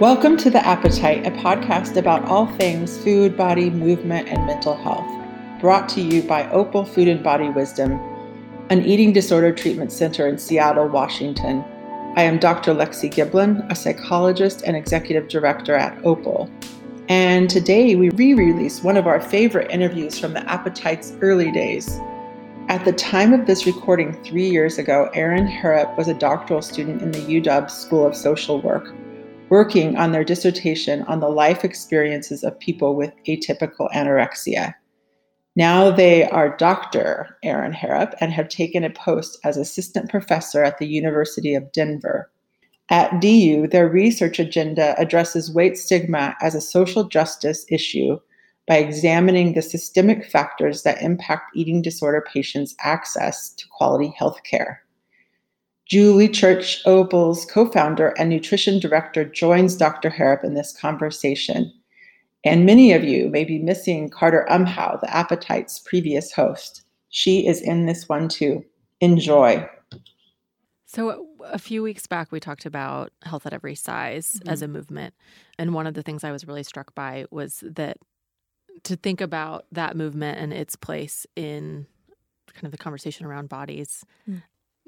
Welcome to The Appetite, a podcast about all things food, body, movement, and mental health. Brought to you by Opal Food and Body Wisdom, an eating disorder treatment center in Seattle, Washington. I am Dr. Lexi Giblin, a psychologist and executive director at Opal. And today we re release one of our favorite interviews from the Appetite's early days. At the time of this recording three years ago, Erin Harrop was a doctoral student in the UW School of Social Work, working on their dissertation on the life experiences of people with atypical anorexia. Now they are Dr. Erin Harrop and have taken a post as assistant professor at the University of Denver. At DU, their research agenda addresses weight stigma as a social justice issue by examining the systemic factors that impact eating disorder patients' access to quality health care. Julie Church Opal's co founder and nutrition director joins Dr. Harrop in this conversation. And many of you may be missing Carter Umhau, the Appetite's previous host. She is in this one too. Enjoy. So, a few weeks back, we talked about health at every size mm-hmm. as a movement. And one of the things I was really struck by was that to think about that movement and its place in kind of the conversation around bodies mm.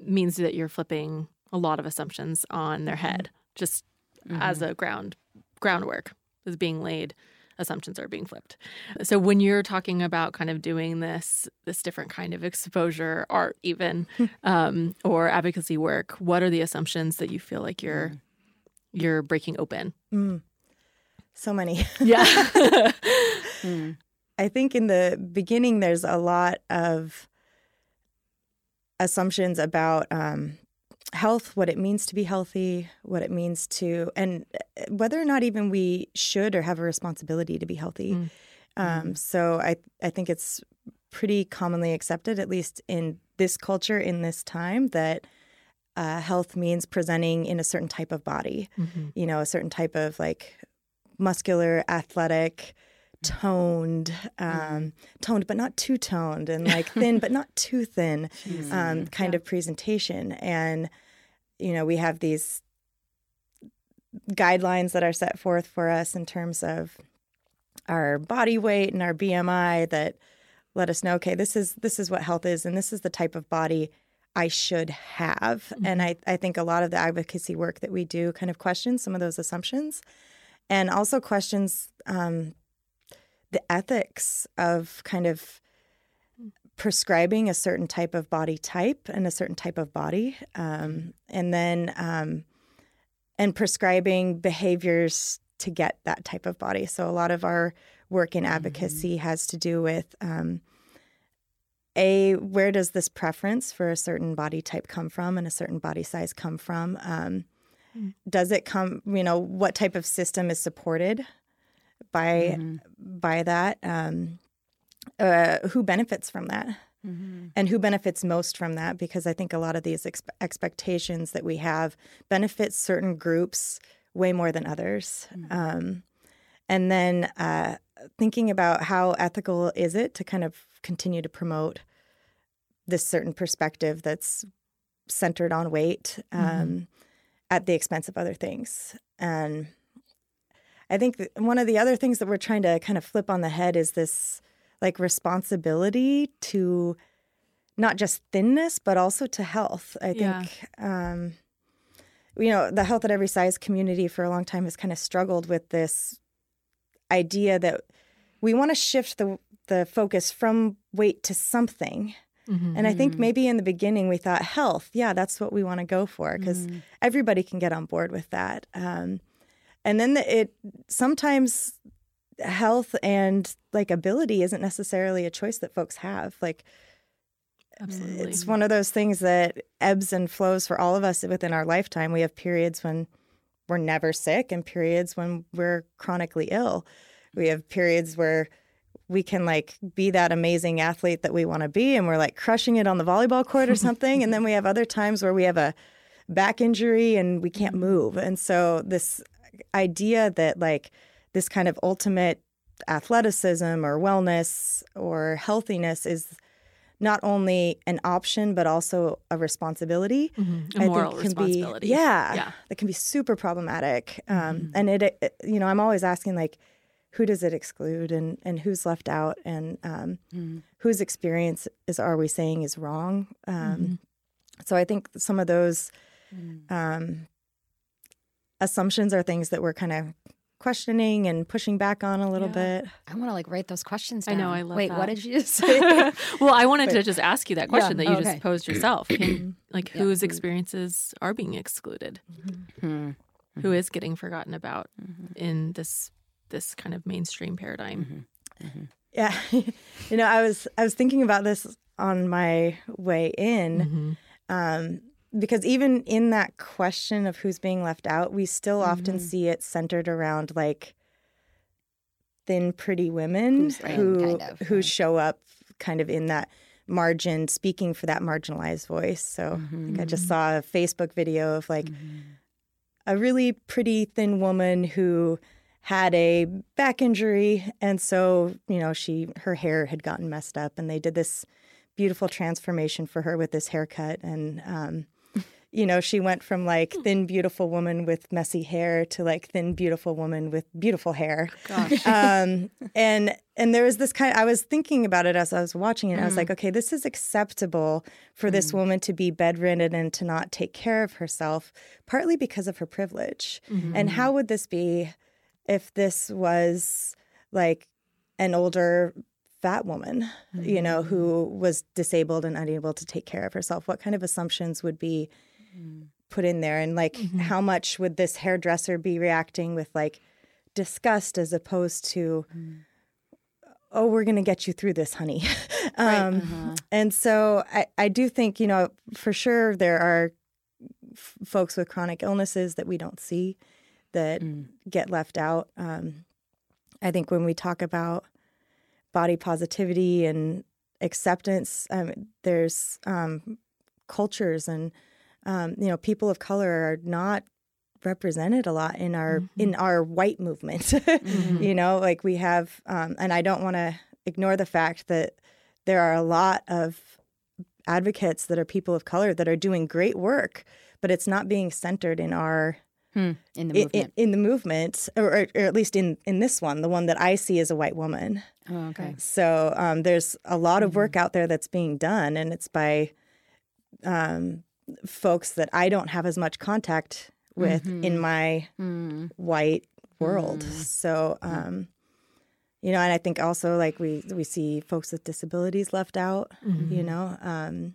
Means that you're flipping a lot of assumptions on their head just mm-hmm. as a ground groundwork is being laid assumptions are being flipped so when you're talking about kind of doing this this different kind of exposure art even um, or advocacy work what are the assumptions that you feel like you're mm. you're breaking open mm. so many yeah Mm. I think in the beginning, there's a lot of assumptions about um, health, what it means to be healthy, what it means to, and uh, whether or not even we should or have a responsibility to be healthy. Mm. Um, mm. so I, I think it's pretty commonly accepted, at least in this culture, in this time, that uh, health means presenting in a certain type of body, mm-hmm. you know, a certain type of like muscular, athletic, toned, um, mm. toned but not too toned, and like thin but not too thin, um, kind yeah. of presentation. And you know, we have these guidelines that are set forth for us in terms of our body weight and our BMI that let us know, okay, this is this is what health is, and this is the type of body I should have. Mm-hmm. And I, I think a lot of the advocacy work that we do kind of questions some of those assumptions and also questions um, the ethics of kind of prescribing a certain type of body type and a certain type of body, um, and then um, and prescribing behaviors to get that type of body. So a lot of our work in advocacy mm-hmm. has to do with um, a where does this preference for a certain body type come from and a certain body size come from. Um, mm. does it come you know what type of system is supported by mm-hmm. by that. Um, uh, who benefits from that? Mm-hmm. And who benefits most from that? Because I think a lot of these ex- expectations that we have benefit certain groups way more than others. Mm-hmm. Um, and then uh, thinking about how ethical is it to kind of continue to promote this certain perspective that's centered on weight um, mm-hmm. at the expense of other things. And I think one of the other things that we're trying to kind of flip on the head is this like responsibility to not just thinness but also to health. I yeah. think um, you know the health at every size community for a long time has kind of struggled with this idea that we want to shift the the focus from weight to something. Mm-hmm. And I think maybe in the beginning we thought health, yeah, that's what we want to go for because mm-hmm. everybody can get on board with that. Um, and then the, it sometimes health and like ability isn't necessarily a choice that folks have like Absolutely. It's one of those things that ebbs and flows for all of us within our lifetime. We have periods when we're never sick and periods when we're chronically ill. We have periods where we can like be that amazing athlete that we want to be and we're like crushing it on the volleyball court or something. and then we have other times where we have a back injury and we can't move. And so this idea that like this kind of ultimate athleticism or wellness or healthiness is not only an option but also a responsibility. Mm-hmm. A moral responsibility. Be, yeah, yeah, that can be super problematic. Um, mm-hmm. And it, it, you know, I'm always asking like, who does it exclude and and who's left out and um, mm. whose experience is are we saying is wrong? Um, mm-hmm. So I think some of those mm. um, assumptions are things that we're kind of questioning and pushing back on a little yeah. bit. I want to like write those questions down. I know. I love. Wait, that. what did you say? well, I wanted but, to just ask you that question yeah, that you okay. just posed yourself. Can, like, yeah. whose experiences are being excluded? Mm-hmm. Mm-hmm. Who is getting forgotten about mm-hmm. in this this kind of mainstream paradigm? Mm-hmm. Mm-hmm. Yeah, you know, I was I was thinking about this on my way in. Mm-hmm. Um, because even in that question of who's being left out, we still mm-hmm. often see it centered around like thin, pretty women who kind of, who right. show up kind of in that margin, speaking for that marginalized voice. So mm-hmm. I, I just saw a Facebook video of like mm-hmm. a really pretty thin woman who had a back injury and so you know she her hair had gotten messed up and they did this beautiful transformation for her with this haircut and um, you know, she went from like hmm. thin, beautiful woman with messy hair to like thin, beautiful woman with beautiful hair. Gosh. Um, and and there was this kind. Of, I was thinking about it as I was watching it. Mm. I was like, mm. okay, this is acceptable for mm. this woman to be bedridden and to not take care of herself, partly because of her privilege. Mm-hmm. And how would this be if this was like an older fat woman, mm-hmm. you know, who mm. was disabled and unable to take care of herself? What kind of assumptions would be put in there and like mm-hmm. how much would this hairdresser be reacting with like disgust as opposed to mm. oh we're going to get you through this honey um, right. uh-huh. and so I, I do think you know for sure there are f- folks with chronic illnesses that we don't see that mm. get left out um, i think when we talk about body positivity and acceptance um, there's um, cultures and um, you know, people of color are not represented a lot in our mm-hmm. in our white movement. mm-hmm. You know, like we have, um, and I don't want to ignore the fact that there are a lot of advocates that are people of color that are doing great work, but it's not being centered in our hmm. in the movement. In, in, the movement, or, or, at least in in this one, the one that I see as a white woman. Oh, okay. So um, there's a lot of work mm-hmm. out there that's being done, and it's by um, folks that I don't have as much contact with mm-hmm. in my mm. white world. Mm. So, um, you know, and I think also like we we see folks with disabilities left out. Mm-hmm. You know, um,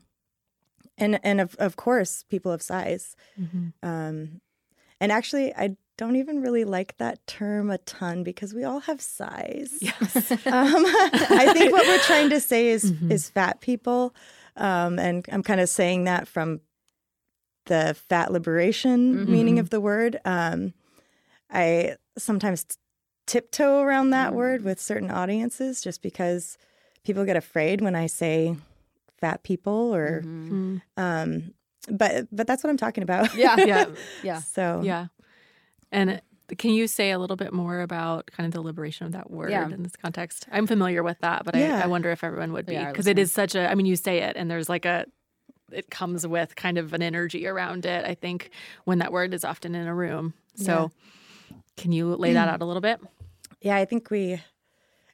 and and of of course people of size. Mm-hmm. Um, and actually, I don't even really like that term a ton because we all have size. Yes. um, I think what we're trying to say is mm-hmm. is fat people. Um, and I'm kind of saying that from the fat liberation mm-hmm. meaning of the word. Um, I sometimes t- tiptoe around that mm-hmm. word with certain audiences just because people get afraid when I say fat people or mm-hmm. um, but but that's what I'm talking about. Yeah. Yeah. yeah. So Yeah. And can you say a little bit more about kind of the liberation of that word yeah. in this context? I'm familiar with that, but yeah. I, I, wonder if everyone would be because it is such a. I mean, you say it, and there's like a it comes with kind of an energy around it. I think when that word is often in a room. So, yeah. can you lay that out a little bit? Yeah, I think we.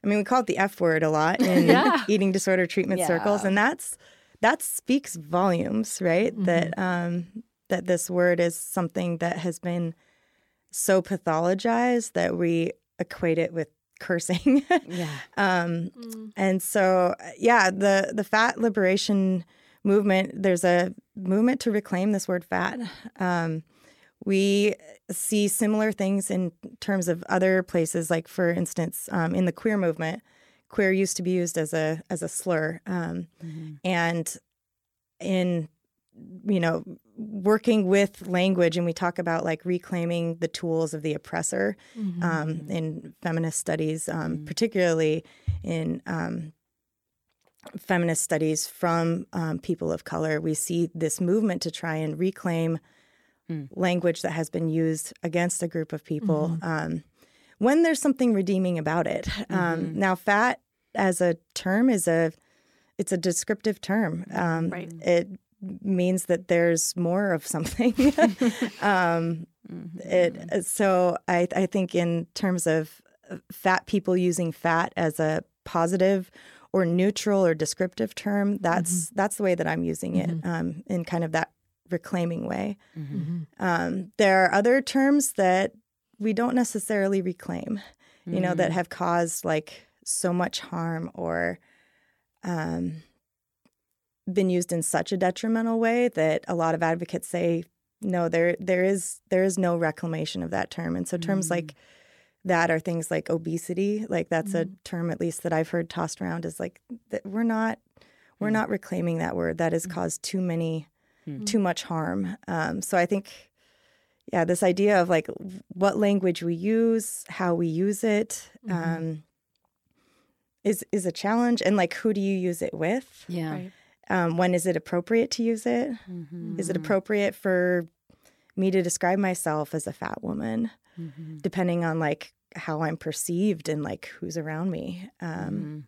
I mean, we call it the F word a lot in yeah. eating disorder treatment yeah. circles, and that's that speaks volumes, right? Mm-hmm. That um, that this word is something that has been so pathologized that we equate it with cursing. yeah. Um, mm. And so, yeah, the the fat liberation movement, there's a movement to reclaim this word fat. Um, we see similar things in terms of other places, like for instance, um, in the queer movement, queer used to be used as a as a slur, um, mm-hmm. and in you know working with language, and we talk about like reclaiming the tools of the oppressor mm-hmm. um, in feminist studies, um, mm-hmm. particularly in um, feminist studies from um, people of color, we see this movement to try and reclaim mm. language that has been used against a group of people mm-hmm. um, when there's something redeeming about it. Um, mm-hmm. Um, now, fat as a term is a it's a descriptive term. Um, Right. It means that there's more of something. um, it so I I think in terms of uh, fat people using fat as a positive or neutral or descriptive term, that's that's the way that I'm using it um, in kind of that reclaiming way. Um, there are other terms that we don't necessarily reclaim, you know, that have caused like so much harm or um, been used in such a detrimental way that a lot of advocates say no, there there is there is no reclamation of that term. And so terms like that are things like obesity, like that's a term at least that I've heard tossed around is like that we're not we're not reclaiming that word. That has caused too many too much harm. Um, so I think yeah, this idea of like what language we use, how we use it, um, is is a challenge. And like, who do you use it with? Yeah. Right. Um, when is it appropriate to use it? Is it appropriate for me to describe myself as a fat woman, depending on like how I'm perceived and like who's around me? Um,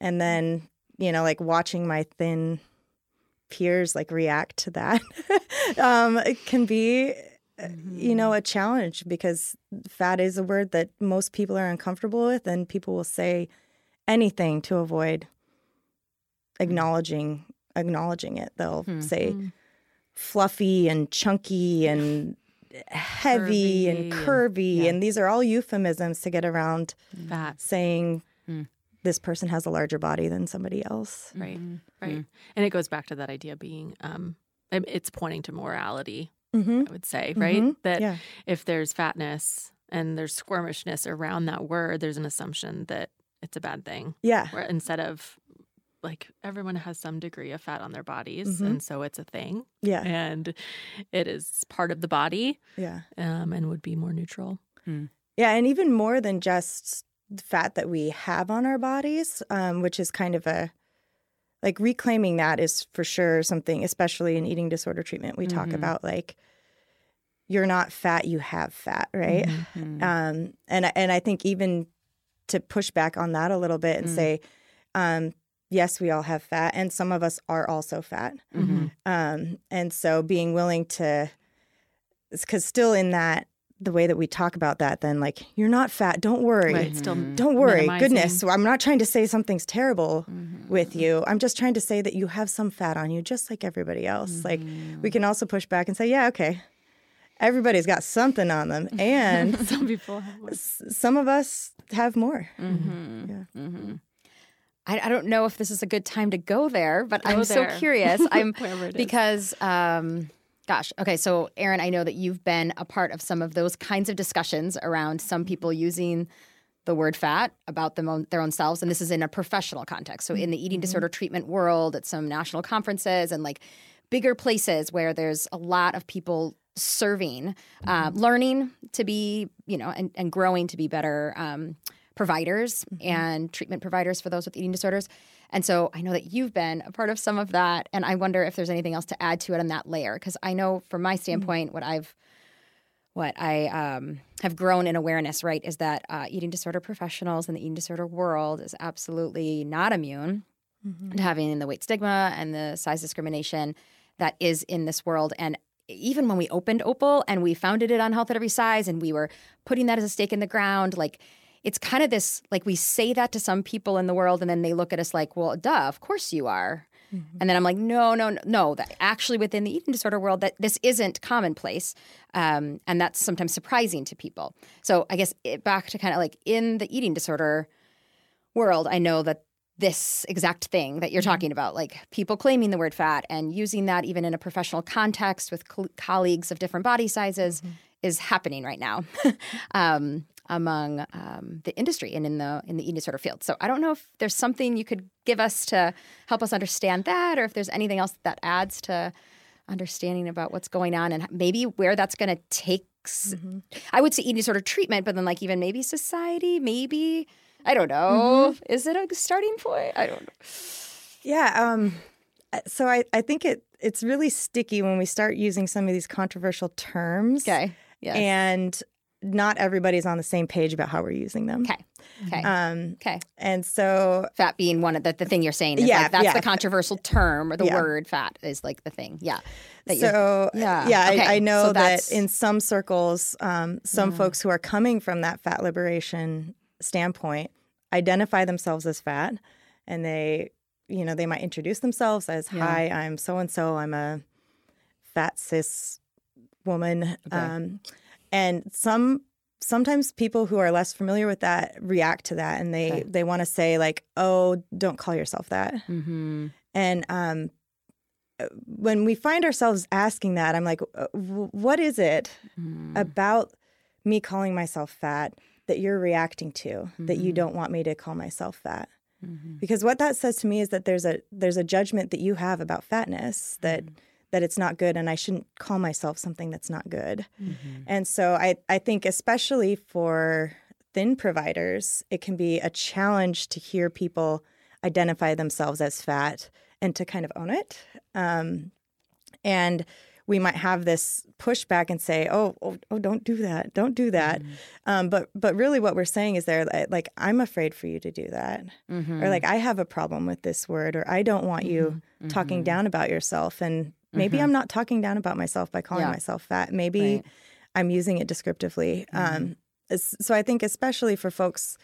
And then you know, like watching my thin peers like react to that um, it can be uh, you know a challenge because fat is a word that most people are uncomfortable with and people will say anything to avoid acknowledging acknowledging it. They'll say fluffy and chunky and heavy and Curvy and- curvy and these are all euphemisms to get around Fat. saying this person has a larger body than somebody else Right. Right. And it goes back to that idea being um it's pointing to morality, mm-hmm. I would say, right? Mhm. That Yeah. if there's fatness and there's squirmishness around that word, there's an assumption that it's a bad thing. yeah Where instead of like everyone has some degree of fat on their bodies Mhm. and so it's a thing yeah and it is part of the body yeah um, and would be more neutral. Yeah, and even more than just the fat that we have on our bodies, um, which is kind of a like reclaiming that is for sure something, especially in eating disorder treatment. We talk about like you're not fat, you have fat, right? Um, and and I think even to push back on that a little bit and say, um, yes, we all have fat, and some of us are also fat. Mm-hmm. Um, and so being willing to, because still in that, the way that we talk about that, then like, you're not fat, don't worry. Right. Still Don't worry. minimizing. Goodness. I'm not trying to say something's terrible mm-hmm, with mm-hmm. you. I'm just trying to say that you have some fat on you, just like everybody else. Like, we can also push back and say, yeah, okay. Everybody's got something on them. And Some people have more. some of us have more. I, I don't know if this is a good time to go there, but I'm so curious. I'm Wherever it is. because, um, gosh, okay. So, Erin, I know that you've been a part of some of those kinds of discussions around some people using the word fat about them own, their own selves, and this is in a professional context. So, in the eating disorder treatment world, at some national conferences and like bigger places where there's a lot of people serving, uh, learning to be, you know, and, and growing to be better um, providers and treatment providers for those with eating disorders. And so I know that you've been a part of some of that. And I wonder if there's anything else to add to it on that layer. Because I know from my standpoint, what I've what I um, have grown in awareness, right, is that uh, eating disorder professionals in the eating disorder world is absolutely not immune to having the weight stigma and the size discrimination that is in this world. And even when we opened Opal and we founded it on Health at Every Size and we were putting that as a stake in the ground, like it's kind of this like we say that to some people in the world and then they look at us like, well, duh, of course you are. And then I'm like, no, no, no, no. That actually within the eating disorder world, that this isn't commonplace, um, and that's sometimes surprising to people. So I guess it, back to kind of like in the eating disorder world, I know that this exact thing that you're talking about, like people claiming the word fat and using that even in a professional context with col- colleagues of different body sizes, is happening right now. um, among um, the industry and in the in the eating disorder field. So I don't know if there's something you could give us to help us understand that, or if there's anything else that adds to understanding about what's going on and maybe where that's going to take. I would say eating disorder treatment, but then like even maybe society, maybe I don't know. Is it a starting point? I don't know. Yeah. Um, uh, so I, I think it it's really sticky when we start using some of these controversial terms. Okay. Yes. And not everybody's on the same page about how we're using them. Okay. Okay. Um, okay. and so Fat being one of the, the thing you're saying is Yeah, like that's yeah. the controversial term or the Yeah. word fat is like the thing. Yeah. So yeah. yeah, Okay, I, I know so that in some circles, um, some folks who are coming from that fat liberation standpoint identify themselves as fat, and they, you know, they might introduce themselves as. "Hi, I'm so and so. I'm a fat cis woman," um, and some sometimes people who are less familiar with that react to that, and they Okay. they want to say like, "Oh, don't call yourself that." Mhm. And um, uh, when we find ourselves asking that, I'm like, uh, what is it Mm. about me calling myself fat that you're reacting to that Mm-hmm. you don't want me to call myself fat? Because what that says to me is that there's a there's a judgment that you have about fatness that Mm-hmm. That it's not good and I shouldn't call myself something that's not good. Mm-hmm. And so I I think especially for thin providers, it can be a challenge to hear people identify themselves as fat and to kind of own it. Um, and we might have this pushback and say, "Oh, oh, oh don't do that, don't do that." Um, but but really, what we're saying is there, like, like, I'm afraid for you to do that, Mm-hmm. or like I have a problem with this word, or I don't want you talking down about yourself, and maybe I'm not talking down about myself by calling Yeah. myself fat. Maybe Right. I'm using it descriptively. Um, so I think especially for folks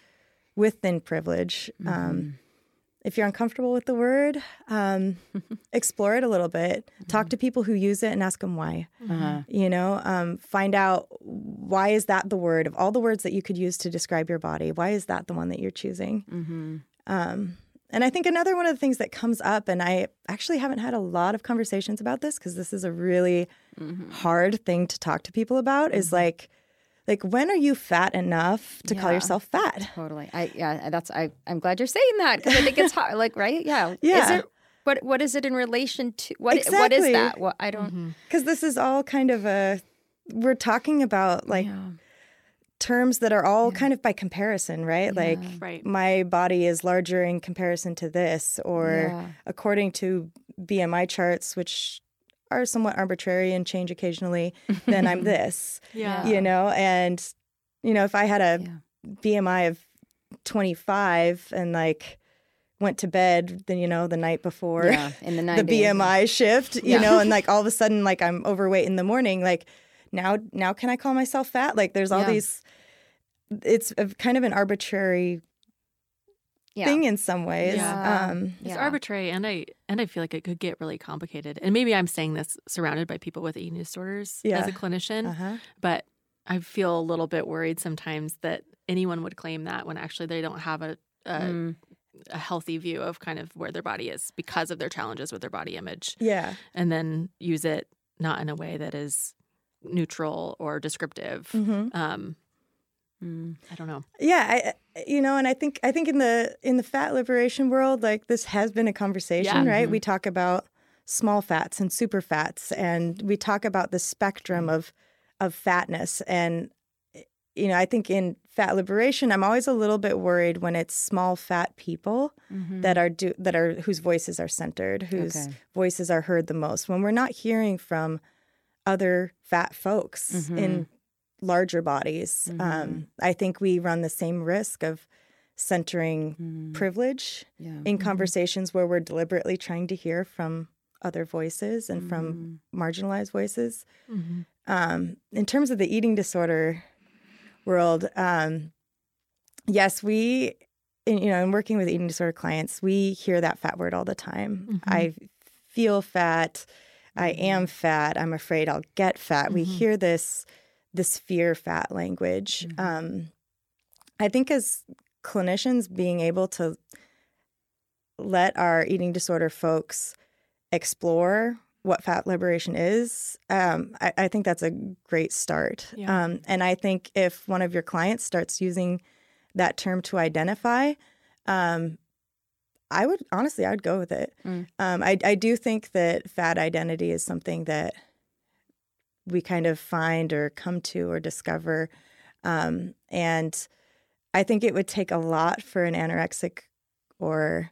with thin privilege, um, if you're uncomfortable with the word, um, explore it a little bit. Talk to people who use it and ask them why. Uh-huh. You know, um, find out why is that the word of all the words that you could use to describe your body. Why is that the one that you're choosing? Mm-hmm. Um, and I think another one of the things that comes up, and I actually haven't had a lot of conversations about this because this is a really Mm-hmm. hard thing to talk to people about, is like, like when are you fat enough to call yourself fat? Totally. I yeah. That's I. I'm glad you're saying that because I think it's hard. Like right. Yeah. Is Yeah. it? What What is it in relation to? What What is that? What I don't. Because this is all kind of a, we're talking about like Yeah. Terms that are all kind of by comparison, right? Like Right. my body is larger in comparison to this, or Yeah. according to BMI charts, which are somewhat arbitrary and change occasionally, then I'm this, Yeah. you know? And, you know, if I had a Yeah. BMI of 25 and like went to bed, then, you know, the night before Yeah. In the 90s. the BMI shift, you Yeah. know, and like all of a sudden, like I'm overweight in the morning, like now, now can I call myself fat? Like there's all Yeah. these, it's a, kind of an arbitrary Yeah. thing in some ways. Yeah. Um, It's Yeah. arbitrary, and I and I feel like it could get really complicated. And maybe I'm saying this surrounded by people with eating disorders Yeah. as a clinician, uh-huh. but I feel a little bit worried sometimes that anyone would claim that when actually they don't have a a, Mm. a healthy view of kind of where their body is because of their challenges with their body image, Yeah. and then use it not in a way that is neutral or descriptive. hmm Um, Mm. I don't know. Yeah. I, you know, and I think, I think in the, in the fat liberation world, like this has been a conversation, Yeah. right? We talk about small fats and super fats, and we talk about the spectrum of, of fatness. And, you know, I think in fat liberation, I'm always a little bit worried when it's small fat people Mhm. that are do that are whose voices are centered, whose Okay. voices are heard the most. When we're not hearing from other fat folks Mm-hmm. in larger bodies, um, I think we run the same risk of centering Mm. privilege Yeah. in conversations where we're deliberately trying to hear from other voices and Mm-hmm. from marginalized voices. Mm-hmm. Um, in terms of the eating disorder world, um, yes, we, in, you know, in working with eating disorder clients, we hear that fat word all the time. I feel fat. I am fat. I'm afraid I'll get fat. We hear this this fear fat language. Um, I think as clinicians, being able to let our eating disorder folks explore what fat liberation is, um, I, I think that's a great start. Yeah. Um, and I think if one of your clients starts using that term to identify, um, I would honestly, I would go with it. Mm. Um, I, I do think that fat identity is something that we kind of find or come to or discover. Um, and I think it would take a lot for an anorexic or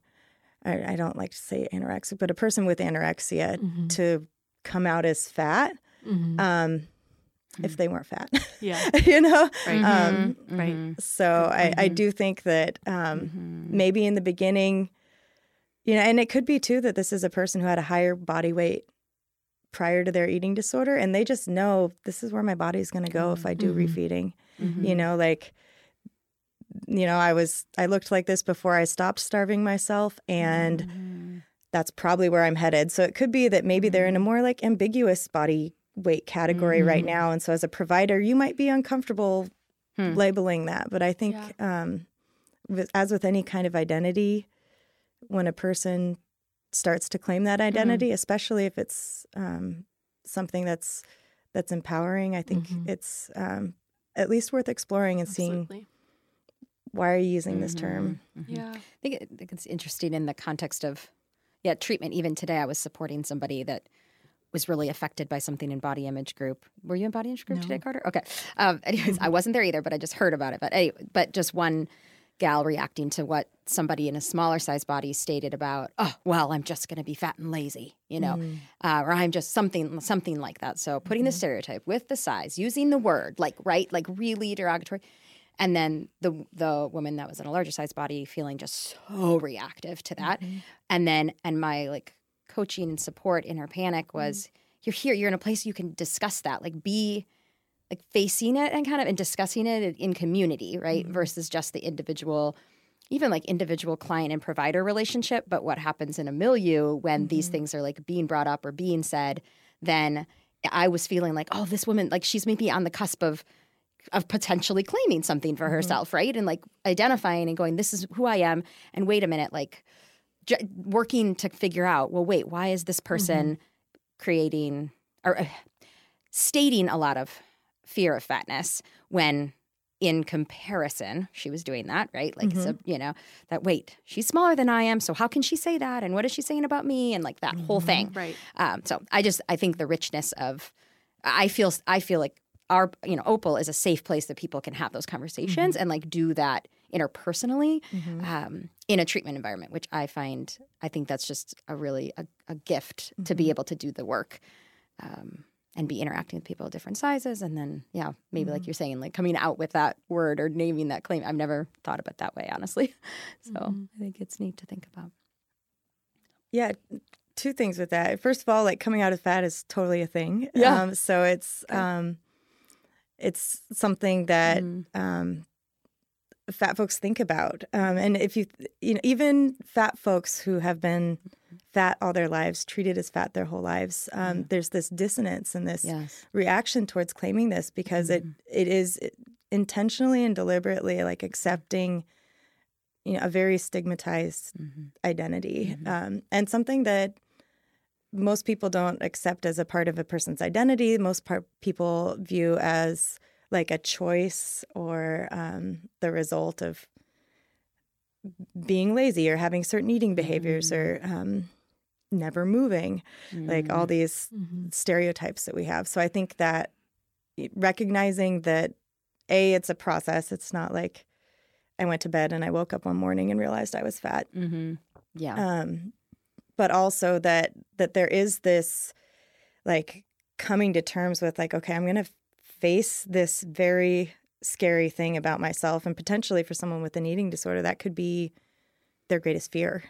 I, I don't like to say anorexic, but a person with anorexia Mhm. to come out as fat. Mhm. Um, if they weren't fat. Yeah. you know? Right. Um, Right. so I, I do think that um, maybe in the beginning, you know, and it could be too that this is a person who had a higher body weight prior to their eating disorder and they just know this is where my body is going to go if mm-hmm. I do mm-hmm. refeeding. You mm-hmm. know, like you know, I was I looked like this before I stopped starving myself and that's probably where I'm headed. So it could be that maybe they're in a more like ambiguous body weight category right now and so as a provider you might be uncomfortable hmm. labeling that, but I think um as with any kind of identity when a person starts to claim that identity, especially if it's um, something that's that's empowering, I think it's um, at least worth exploring and seeing why are you using this term. Yeah. I think, it, I think it's interesting in the context of, yeah, treatment. Even today, I was supporting somebody that was really affected by something in body image group. Were you in body image group today, Carter? Okay. Um, anyways, I wasn't there either, but I just heard about it. But anyway, but just one gal reacting to what somebody in a smaller size body stated about, oh, well, I'm just going to be fat and lazy, you know, mm. uh, or I'm just something, something like that. So putting the mm-hmm. stereotype with the size, using the word, like right, like really derogatory, and then the the woman that was in a larger size body feeling just so reactive to that, mm-hmm. and then and my like coaching and support in her panic was, mm-hmm. you're here, you're in a place you can discuss that, like be like facing it and kind of and discussing it in community, right? Mm-hmm. Versus just the individual, even like individual client and provider relationship. But what happens in a milieu when these mm-hmm. things are like being brought up or being said, then I was feeling like, oh, this woman, like she's maybe on the cusp of of potentially claiming something for mm-hmm. herself, right? And like identifying and going, this is who I am. And wait a minute, like j- working to figure out, well, wait, why is this person creating or uh, stating a lot of fear of fatness when in comparison she was doing that right? Like so you know that wait she's smaller than i am so how can she say that? And what is she saying about me? And like that whole thing. Right. um, so i just i think the richness of i feel i feel like our you know opal is a safe place that people can have those conversations and like do that interpersonally um, in a treatment environment which i find i think that's just a really a, a gift to be able to do the work um, and be interacting with people of different sizes and then yeah maybe like you're saying like coming out with that word or naming that claim i've never thought about that way honestly so i think it's neat to think about Yeah, two things with that. First of all, like coming out of fat is totally a thing. Yeah. Um, so it's um, it's something that Mm-hmm. um, fat folks think about. Um, and if you you know even fat folks who have been fat all their lives, treated as fat their whole lives, um, there's this dissonance and this yes. reaction towards claiming this because it it is intentionally and deliberately like accepting you know a very stigmatized identity. Um, and something that most people don't accept as a part of a person's identity most part people view as like a choice or um, the result of being lazy or having certain eating behaviors or um, never moving like all these stereotypes that we have. So i think that recognizing that a it's a process it's not like i went to bed and i woke up one morning and realized i was fat. Mm-hmm. yeah. Um, but also that that there is this like coming to terms with like okay i'm going to face this very scary thing about myself and potentially for someone with an eating disorder that could be their greatest fear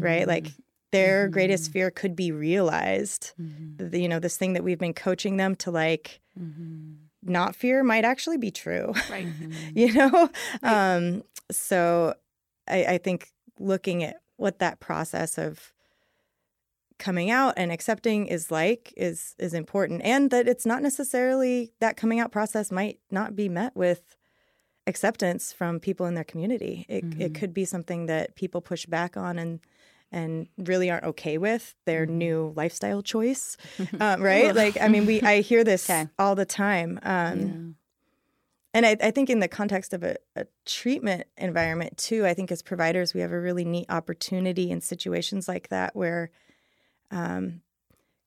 right? Like their greatest mm-hmm. fear could be realized. Mm-hmm. The- you know this thing that we've been coaching them to like mm-hmm. not fear might actually be true Right. you know? Um so I, I think looking at what that process of coming out and accepting is like is is important and that it's not necessarily that coming out process might not be met with acceptance from people in their community. It, it could be something that people push back on and and really aren't okay with their new lifestyle choice um, right like i mean we i hear this Okay. all the time um, and I, I think in the context of a, a treatment environment too, I think as providers we have a really neat opportunity in situations like that where um,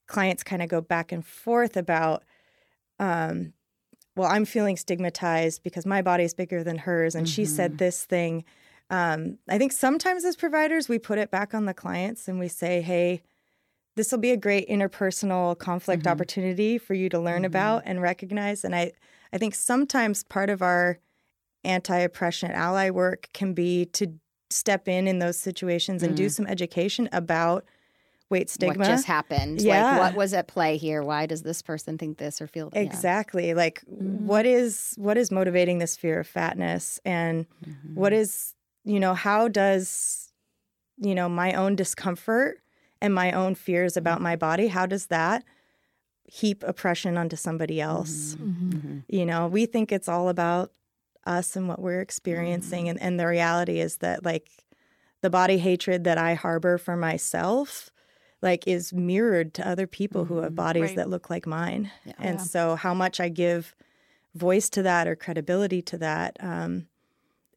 clients kind of go back and forth about, um, well, I'm feeling stigmatized because my body's bigger than hers, and she said this thing. Um, I think sometimes as providers we put it back on the clients and we say, hey, this will be a great interpersonal conflict Mm-hmm. opportunity for you to learn about and recognize. And I, I think sometimes part of our anti-oppression ally work can be to step in in those situations and do some education about weight stigma. Mm. What just happened? Yeah. Like, what was at play here? Why does this person think this or feel yeah. Exactly. Like Mm-hmm. what is what is motivating this fear of fatness and Mm-hmm. what is, you know, how does you know, my own discomfort and my own fears Mm-hmm. about my body, how does that heap oppression onto somebody else? Mm-hmm. You know, we think it's all about us and what we're experiencing Mm-hmm. and, and the reality is that like the body hatred that I harbor for myself like is mirrored to other people who have bodies Right. that look like mine. Yeah. And Yeah. so how much I give voice to that or credibility to that, um,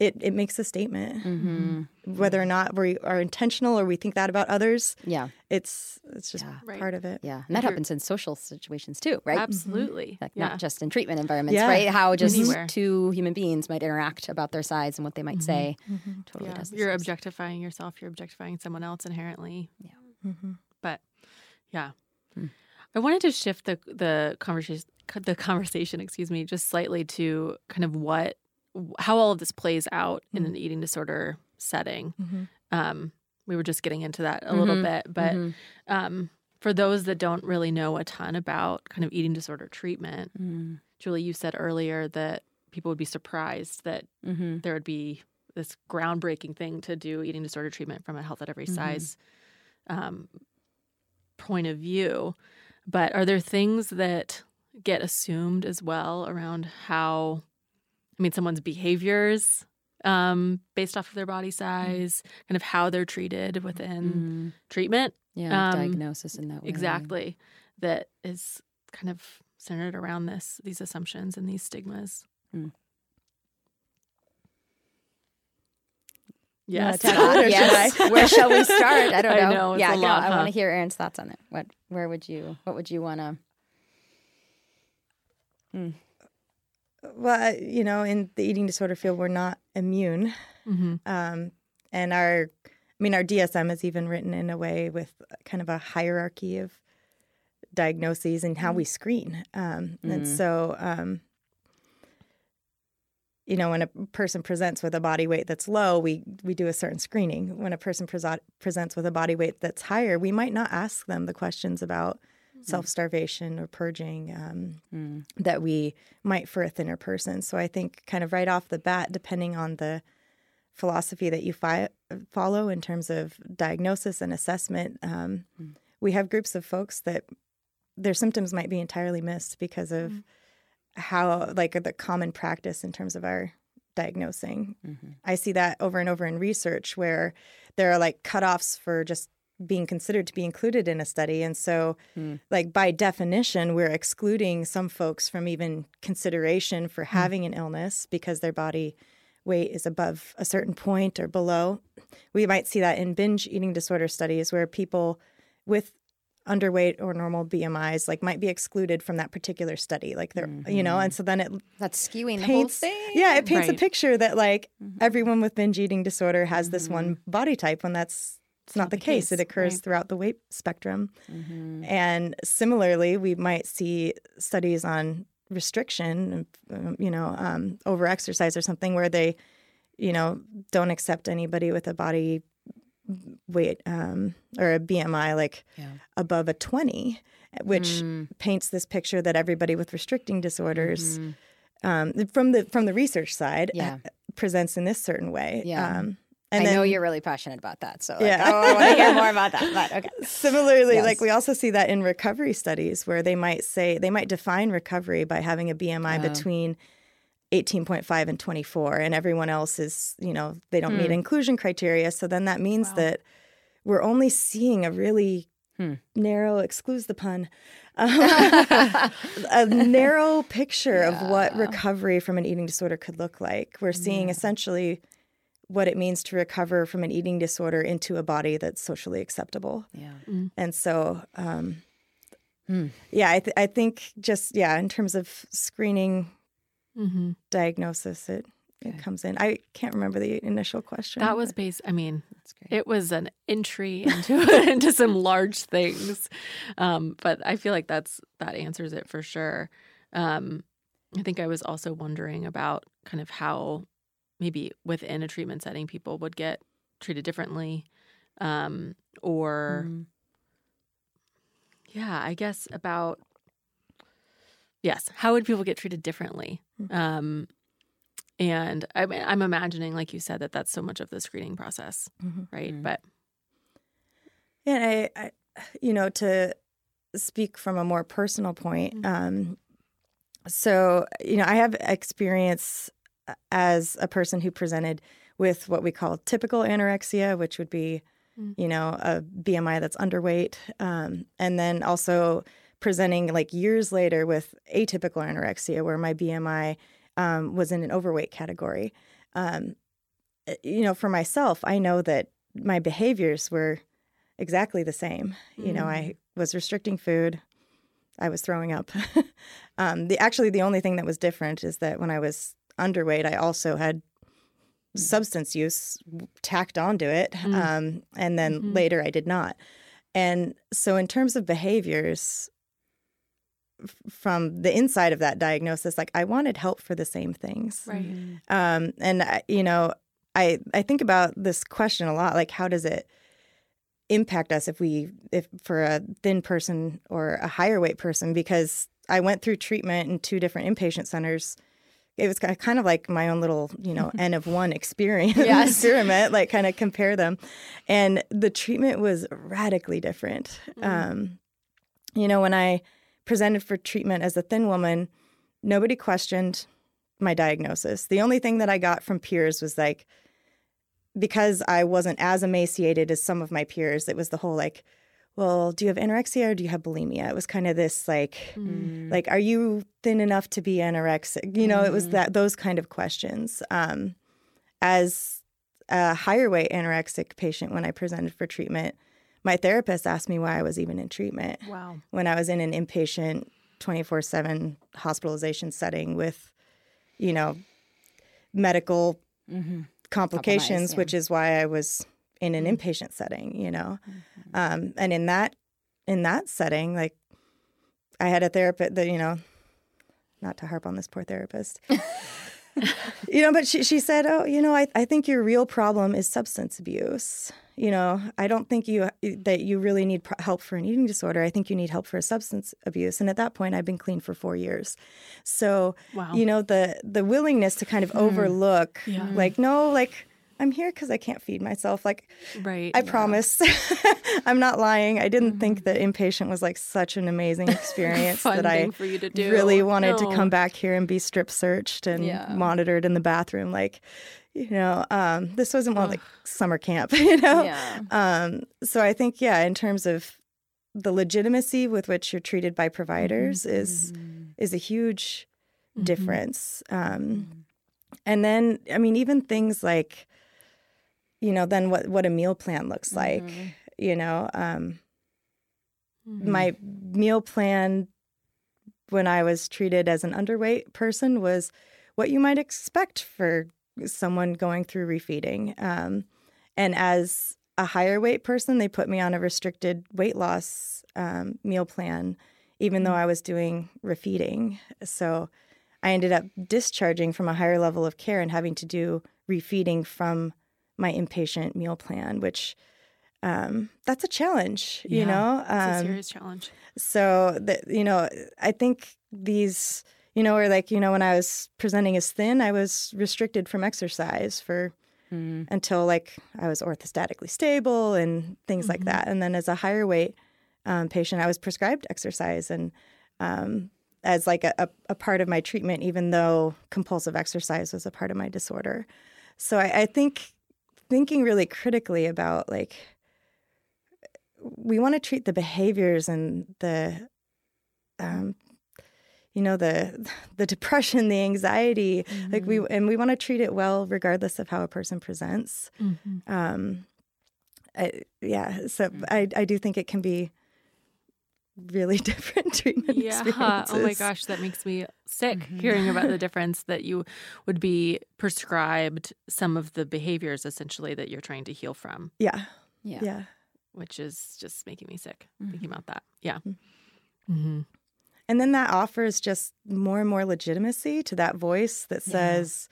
it, it makes a statement. Mm-hmm. Whether or not we are intentional or we think that about others, Yeah. it's it's just Yeah. Right. part of it. Yeah. And that happens in social situations too, right? Absolutely. Like yeah. not just in treatment environments, Yeah. right? How just Anywhere. two human beings might interact about their sides and what they might say. Totally Yeah. does. the You're same. objectifying yourself. You're objectifying someone else inherently. Yeah. Mhm. But yeah, Hmm. I wanted to shift the the conversation the conversation, excuse me, just slightly to kind of what how all of this plays out in an eating disorder setting. Mhm. Um, we were just getting into that a little Mhm. bit, but Mhm. um, for those that don't really know a ton about kind of eating disorder treatment, Mm. Julie, you said earlier that people would be surprised that Mm-hmm. there would be this groundbreaking thing to do eating disorder treatment from a health at every size um, point of view. But are there things that get assumed as well around how, I mean, someone's behaviors um, based off of their body size, kind of how they're treated within Mm. treatment? Yeah. Um, diagnosis in that way. Exactly. That is kind of centered around this, these assumptions and these stigmas. Mm. You wanna Yes. tackle it or should yes. Where shall we start? I don't I know. know, it's yeah, a no, lot, I huh? want to hear Erin's thoughts on it. What where would you what would you want to Well, you know, in the eating disorder field, we're not immune. hmm Um, and our, I mean, our DSM is even written in a way with kind of a hierarchy of diagnoses and how we screen. Um, And Mm. so, um, you know, when a person presents with a body weight that's low, we we do a certain screening. When a person prese- presents with a body weight that's higher, we might not ask them the questions about self starvation or purging. Um, Mm. that we might for a thinner person. So I think kind of right off the bat, depending on the philosophy that you fi- follow in terms of diagnosis and assessment, um, we have groups of folks that their symptoms might be entirely missed because of how like the common practice in terms of our diagnosing. I see that over and over in research where there are like cutoffs for just being considered to be included in a study. And so, hmm. like, by definition, we're excluding some folks from even consideration for hmm. having an illness because their body weight is above a certain point or below. We might see that in binge eating disorder studies where people with underweight or normal BMIs like might be excluded from that particular study like they're you know mm-hmm. and so then it that's skewing the whole thing? yeah it paints a picture that like mm-hmm. everyone with binge eating disorder has this one mm-hmm. body type when that's it's not, the, case. it occurs right. throughout the weight spectrum and similarly we might see studies on restriction um, you know um, over exercise or something where they you know don't accept anybody with a body weight um, or a bmi like Yeah. above a 20 which paints this picture that everybody with restricting disorders um, from the from the research side Yeah. uh, presents in this certain way Yeah. um, I then know you're really passionate about that. So like, Yeah. I want to hear more about that. But okay. Similarly, Yes. like we also see that in recovery studies where they might say they might define recovery by having a BMI Oh. between 18.5 and 24 and everyone else is, you know, they don't meet Hmm. inclusion criteria, so then that means that we're only seeing a really Hmm. narrow excuse the pun a narrow picture of what recovery from an eating disorder could look like. We're seeing essentially what it means to recover from an eating disorder into a body that's socially acceptable. Yeah. And so, um, Hmm. yeah, I, th- I think just, yeah, in terms of screening hmm diagnosis, it, it comes in. I can't remember the initial question. That was but- based. I mean, That's great. it was an entry into into some large things, um, but I feel like that's that answers it for sure. Um, I think I was also wondering about kind of how maybe within a treatment setting people would get treated differently, um, or Mhm. yeah, I guess about yes, how would people get treated differently? Mhm. Um, and I, I'm imagining, like you said, that that's so much of the screening process, Mhm. right? Mm. But And I, I, you know, to speak from a more personal point, Mhm. um, so, you know, I have experience as a person who presented with what we call typical anorexia, which would be, Mm. you know, a BMI that's underweight. Um, and then also presenting like years later with atypical anorexia, where my BMI um, was in an overweight category. Um, uh, you know, for myself, I know that my behaviors were exactly the same. You know, I was restricting food. I was throwing up. um, the actually the only thing that was different is that when I was underweight, I also had substance use tacked onto it, Mm. um, and then Mhm. later I did not. And so, in terms of behaviors, f- from the inside of that diagnosis, like I wanted help for the same things. right, Um, and I- you know, I I think about this question a lot. Like, how does it impact us if we if for a thin person or a higher weight person? Because I went through treatment in two different inpatient centers. It was kind of like my own little, you know, N of one experience Yes. experiment. Like, kind of compare them, and the treatment was radically different. Mm. Um, you know, when I presented for treatment as a thin woman, nobody questioned my diagnosis. The only thing that I got from peers was like, because I wasn't as emaciated as some of my peers, it was the whole like, well, do you have anorexia or do you have bulimia? It was kind of this like, Mm. like, are you thin enough to be anorexic? You know, it was Mhm. that those kind of questions. Um, as a higher weight anorexic patient, when I presented for treatment, my therapist asked me why I was even in treatment wow, when I was in an inpatient 24 7 hospitalization setting with, you know, medical Mhm. complications, yeah. which is why I was in an mm. inpatient setting, you know. Mm-hmm. Um, and in that in that setting, like I had a therapist that, you know, not to harp on this poor therapist. you know, but she, she said, Oh, you know, I, I think your real problem is substance abuse. You know, I don't think you that you really need pro- help for an eating disorder. I think you need help for a substance abuse. And at that point, I've been clean for four years. So, wow, you know, the the willingness to kind of mm. overlook, Yeah. like, no, like I'm here because I can't feed myself. Like, right. I promise. I'm not lying. I didn't think that inpatient was like such an amazing experience that I for you to do. really wanted No. to come back here and be strip searched and Yeah. monitored in the bathroom. Like, you know, um, this wasn't one like summer camp, you know? Yeah. Um, so I think, yeah, in terms of the legitimacy with which you're treated by providers is is a huge Mhm. difference. Um, and then, I mean, even things like, you know, then what what a meal plan looks like. Mhm. You know, um, Mhm. my meal plan when I was treated as an underweight person was what you might expect for someone going through refeeding. Um, and as a higher weight person, they put me on a restricted weight loss um, meal plan, even though I was doing refeeding. So I ended up discharging from a higher level of care and having to do refeeding from my inpatient meal plan, which um, that's a challenge, you Yeah, know. It's a Um, serious challenge. so that you know, I think these, you know, or like you know, when I was presenting as thin, I was restricted from exercise for Mhm. until like I was orthostatically stable and things like Mhm. that. And then as a higher weight um, patient, I was prescribed exercise and um, as like a, a, a part of my treatment, even though compulsive exercise was a part of my disorder. So I, I think thinking really critically about like we want to treat the behaviors and the um, you know the the depression the anxiety like we and we want to treat it well regardless of how a person presents. Mhm. um I, yeah so I, I do think it can be really different treatment Yeah. experiences. Oh my gosh, that makes me sick hearing about the difference that you would be prescribed some of the behaviors essentially that you're trying to heal from, Yeah, Yeah. yeah. which is just making me sick thinking about that. Yeah. Mm. hmm And then that offers just more and more legitimacy to that voice that Yeah. says,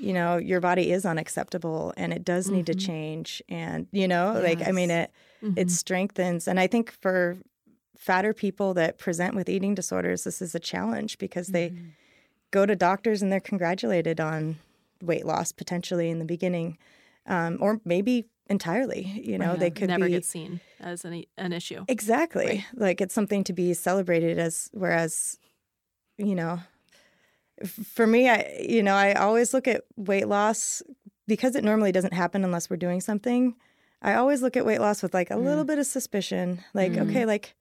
you know, your body is unacceptable and it does need to Mhm. change. And, you know, like, I mean, it, Mm-hmm. it strengthens. And I think for fatter people that present with eating disorders, this is a challenge because they Mm-hmm. go to doctors and they're congratulated on weight loss potentially in the beginning, um, or maybe entirely. You know, Right. they could never be gets seen as an, an issue. exactly Right. like it's something to be celebrated as. Whereas, you know, for me, I you know I always look at weight loss because it normally doesn't happen unless we're doing something. I always look at weight loss with like a little bit of suspicion, like Mm. okay, like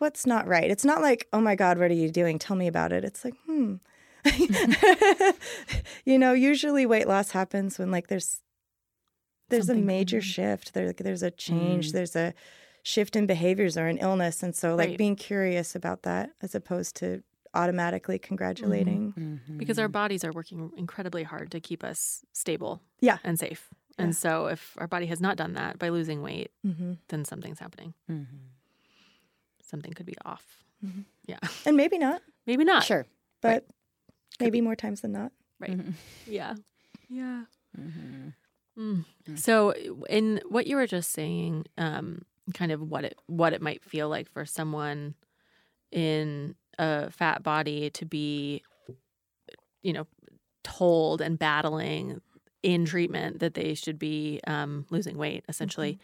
what's not right. It's not like oh my god, what are you doing? Tell me about it. It's like hmm. you know, usually weight loss happens when like there's there's Something a major going shift. There, there's a change. Mm. There's a shift in behaviors or an illness, and so like Right. being curious about that as opposed to automatically congratulating. Mm-hmm. because our bodies are working incredibly hard to keep us stable Yeah. and safe. Yeah. And so if our body has not done that by losing weight, hmm then something's happening. Mm-hmm. Something could be off. Mhm. Yeah. And maybe not, Maybe not. Sure. but Could maybe be. more times than not. Right. Mhm. Yeah. Yeah. Mm-hmm. Mm. Mm. So in what you were just saying, um, kind of what it what it might feel like for someone in a fat body to be, you know, told and battling in treatment that they should be um, losing weight. Essentially,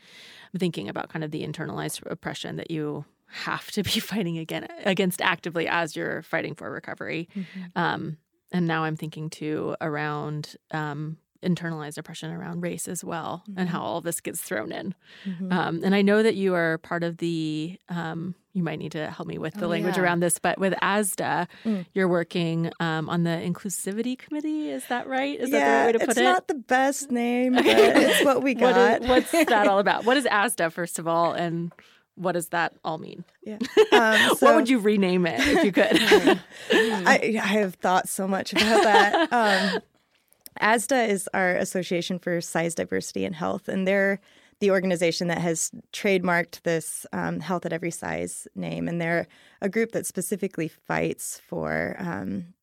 I'm thinking about kind of the internalized oppression that you have to be fighting again against actively as you're fighting for recovery. Um, and now I'm thinking too around um, internalized oppression around race as well, and Mhm. how all this gets thrown in. Mhm. Um, and I know that you are part of the. Um, you might need to help me with the Oh, language yeah. around this, but with ASDAH, Mm. you're working um, on the inclusivity committee. Is that right? Is yeah, that the right way to put it's it? not the best name, but it's what we got. is- what's that all about? What is ASDAH, first of all, and what does that all mean? Yeah. Um, what would you rename it if you could? I, I have thought so much about that. Um, ASDAH is our Association for Size Diversity and Health, and they're the organization that has trademarked this um, health at every size name. And they're a group that specifically fights for um,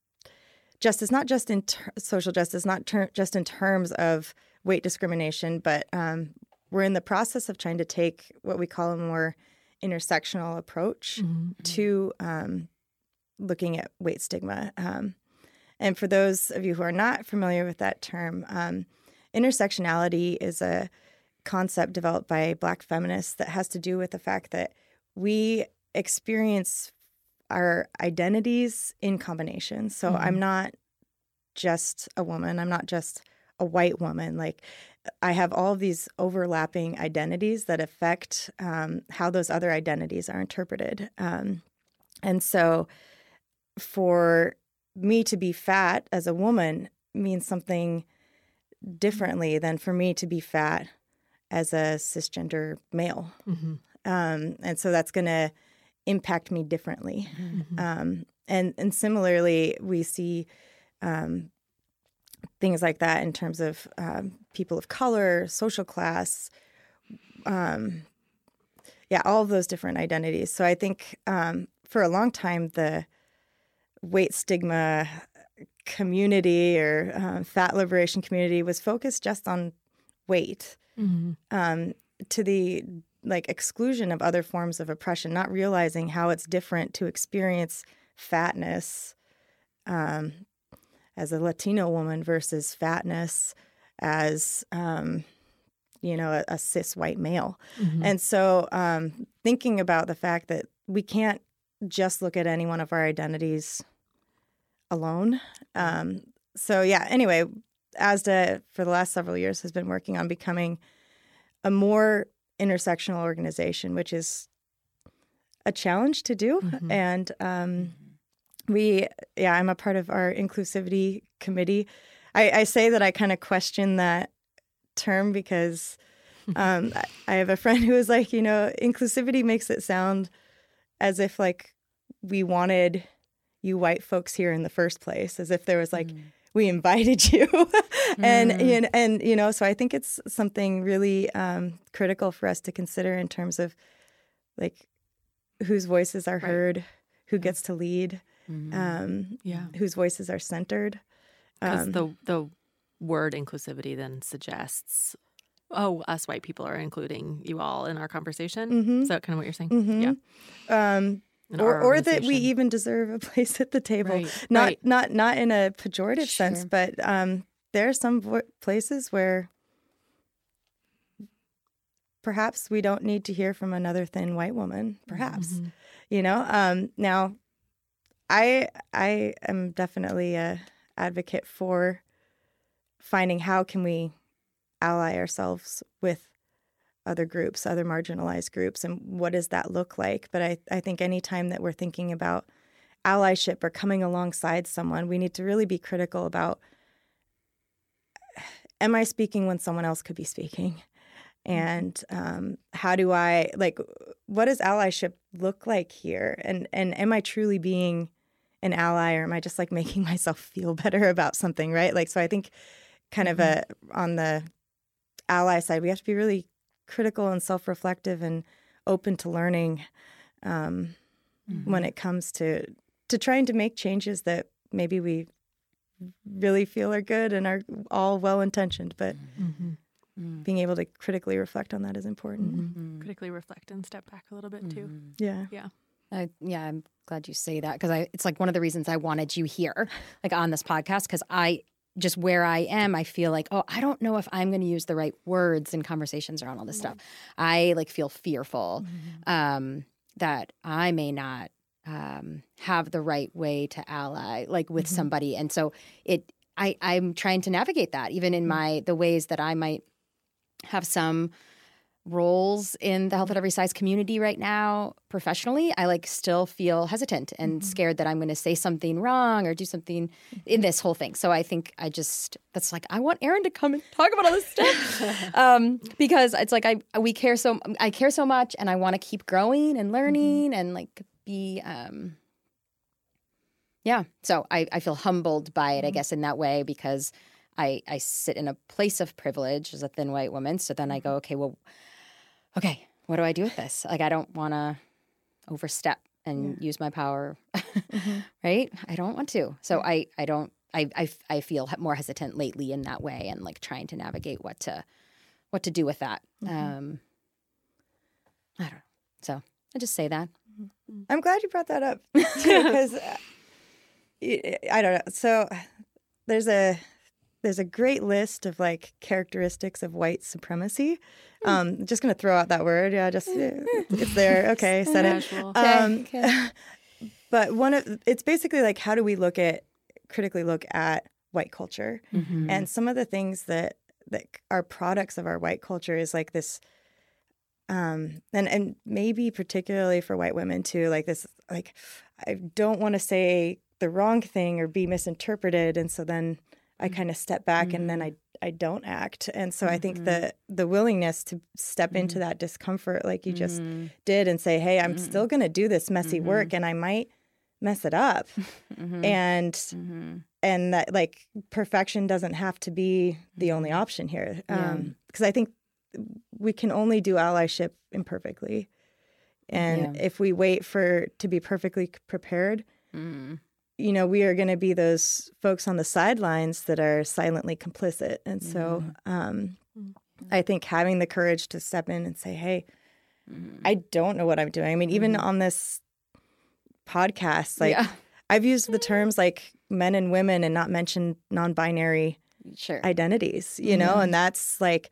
justice, not just in ter- social justice, not ter- just in terms of weight discrimination, but um, we're in the process of trying to take what we call a more intersectional approach Mhm. to um, looking at weight stigma. Um, and for those of you who are not familiar with that term, um, intersectionality is a concept developed by Black feminists that has to do with the fact that we experience our identities in combination. So Mhm. I'm not just a woman, I'm not just a white woman. Like, I have all these overlapping identities that affect um, how those other identities are interpreted. Um, and so, for me to be fat as a woman means something differently than for me to be fat as a cisgender male. Mhm. Um, and so that's going to impact me differently. Mhm. Um, and and similarly, we see um, things like that in terms of um, people of color, social class, um, yeah, all of those different identities. So I think um, for a long time, the weight stigma community or uh, fat liberation community was focused just on weight Mhm. um, to the like exclusion of other forms of oppression, not realizing how it's different to experience fatness um, as a Latino woman versus fatness as um, you know a, a cis white male. Mhm. And so, um, thinking about the fact that we can't just look at any one of our identities alone. Um, so, yeah, anyway, ASDAH for the last several years has been working on becoming a more intersectional organization, which is a challenge to do. Mhm. And um, we, yeah, I'm a part of our inclusivity committee. I, I say that I kind of question that term because um, I- have a friend who was like, you know, inclusivity makes it sound as if like we wanted you white folks here in the first place, as if there was like we invited you, and and and you know, so I think it's something really um, critical for us to consider in terms of like whose voices are heard, who gets to lead, um, Yeah. whose voices are centered. Because Um, the the word inclusivity then suggests, oh, us white people are including you all in our conversation. Mhm. Is that kind of what you're saying? Mhm. Yeah. um, or, or that we even deserve a place at the table. Right, Not right. not not in a pejorative sense, but um, there are some vo- places where perhaps we don't need to hear from another thin white woman. Perhaps Mhm. you know. Um, now, I I am definitely a advocate for finding how can we ally ourselves with other groups, other marginalized groups, and what does that look like? But I, I think anytime that we're thinking about allyship or coming alongside someone, we need to really be critical about am I speaking when someone else could be speaking? And um, how do I like what does allyship look like here? And and am I truly being an ally or am I just like making myself feel better about something, right? Like so I think kind of a on the ally side, we have to be really critical and self-reflective and open to learning um, when it comes to to trying to make changes that maybe we really feel are good and are all well intentioned, but Mhm. being able to critically reflect on that is important. Mhm. Critically reflect and step back a little bit too. Yeah. Yeah. I, yeah, I'm glad you say that because I it's like one of the reasons I wanted you here, like on this podcast, because I just where I am, I feel like, oh, I don't know if I'm going to use the right words in conversations around all this stuff. I like feel fearful um, that I may not um, have the right way to ally, like with somebody, and so it. I I'm trying to navigate that, even in my the ways that I might have some roles in the health at every size community right now professionally i like still feel hesitant and scared that i'm going to say something wrong or do something in this whole thing. So i think i just that's like i want Erin to come and talk about all this stuff. Um, because it's like i we care so i care so much and i want to keep growing and learning and like be um yeah. So i i feel humbled by it i guess in that way because I, I sit in a place of privilege as a thin white woman. So then I go, okay, well, okay, what do I do with this? Like, I don't want to overstep and use my power, mm-hmm. right? I don't want to. So I, I don't, I, I, I feel more hesitant lately in that way and like trying to navigate what to, what to do with that. Mm-hmm. Um, I don't know. So I just say that. Mm-hmm. I'm glad you brought that up because uh, I don't know. So there's a there's a great list of like characteristics of white supremacy. Um, just gonna throw out that word. Yeah, just uh, it's there. Okay, said it. Casual. Um, but one of it's basically like how do we look at critically look at white culture and some of the things that that are products of our white culture is like this um and and maybe particularly for white women too like this like i don't want to say the wrong thing or be misinterpreted and so then i mm-hmm. kind of step back and then mm-hmm. i i don't act. And so i think mm-hmm. the the willingness to step into that discomfort like you just did and say hey i'm still going to do this messy work and i might mess it up. And and that like perfection doesn't have to be the only option here um because i think we can only do allyship imperfectly. And if we wait for to be perfectly prepared mm. You know we are going to be those folks on the sidelines that are silently complicit and so mm-hmm. um mm-hmm. i think having the courage to step in and say hey mm-hmm. i don't know what i'm doing i mean even on this podcast like Yeah. i've used the terms like men and women and not mentioned non-binary Sure. identities you know and that's like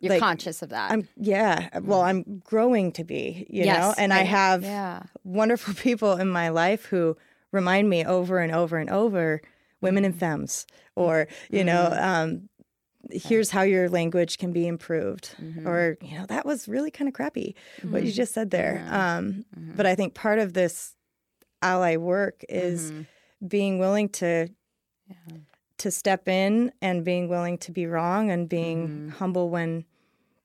You're like, conscious of that. i'm yeah well i'm growing to be you know Yes, and i right. have yeah. wonderful people in my life who remind me over and over and over women and femmes or you know um, here's how your language can be improved. Or you know that was really kind of crappy what you just said there. Um, but i think part of this ally work is being willing to to step in and being willing to be wrong and being humble when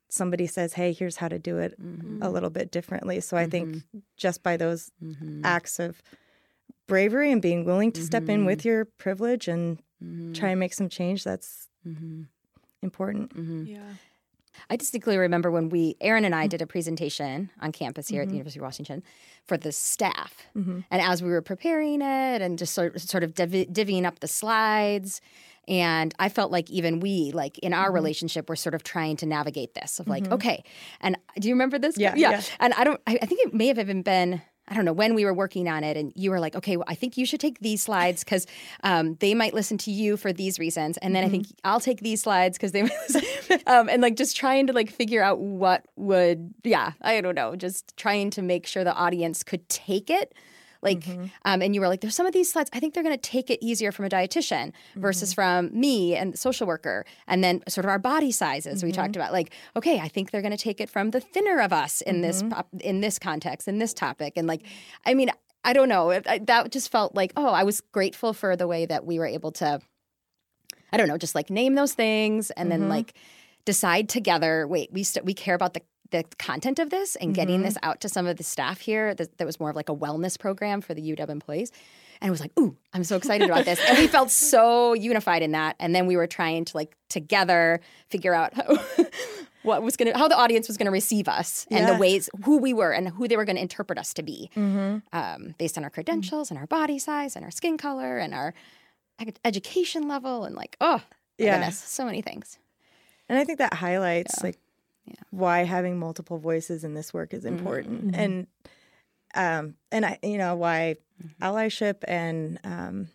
somebody says, "Hey, here's how to do it Mm-hmm. a little bit differently." So I think just by those Mm-hmm. acts of bravery and being willing to step in Mm-hmm. with your privilege and try and make some change, that's Mm-hmm. important. Yeah. I distinctly remember when we, Erin and I, Mm-hmm. did a presentation on campus here at the University of Washington for the staff. Mm-hmm. And as we were preparing it and just sort, sort of div- divvying up the slides, and I felt like even we, like in Mm-hmm. our relationship, we're sort of trying to navigate this of like, okay. And do you remember this? Yeah, yeah. yeah. And I don't, I, I think it may have even been. I don't know when we were working on it, and you were like, "Okay, well, I think you should take these slides because um, they might listen to you for these reasons, and then I think I'll take these slides because they," might listen. um, and like just trying to like figure out what would, yeah, I don't know, just trying to make sure the audience could take it. Like, mm-hmm. um, and you were like, there's some of these slides, I think they're going to take it easier from a dietitian versus mm-hmm. from me and the social worker. And then sort of our body sizes we talked mm-hmm. about. Like, okay, I think they're going to take it from the thinner of us in this in this context, in this topic. And like, I mean, I don't know. That just felt like, oh, I was grateful for the way that we were able to, I don't know, just like name those things and then like decide together. Wait, we st- we care about the the content of this and getting this mm-hmm. out to some of the staff here. That, that was more of like a wellness program for the UW employees. And it was like, ooh, I'm so excited about this. And we felt so unified in that. And then we were trying to like together figure out how, what was going to, how the audience was going to receive us and the ways, who we were and who they were going to interpret us to be mm-hmm. um, based on our mm-hmm. credentials and our body size and our skin color and our ed- education level. And like, oh, Yeah. goodness, so many things. And I think that highlights like Yeah. why having multiple voices in this work is important, and um, and I you know why allyship and um,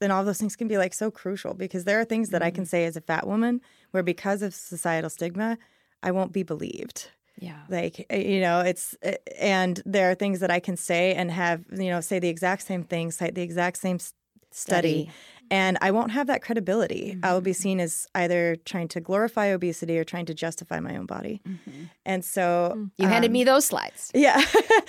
and all those things can be like so crucial because there are things that I can say as a fat woman where because of societal stigma, I won't be believed. Yeah. Like uh, you know, it's uh, and there are things that I can say and have you know say the exact same thing, cite the exact same study, Study. And I won't have that credibility. I will be mm-hmm. seen as either trying to glorify obesity or trying to justify my own body. Mm-hmm. And so You handed me um, those slides. yeah,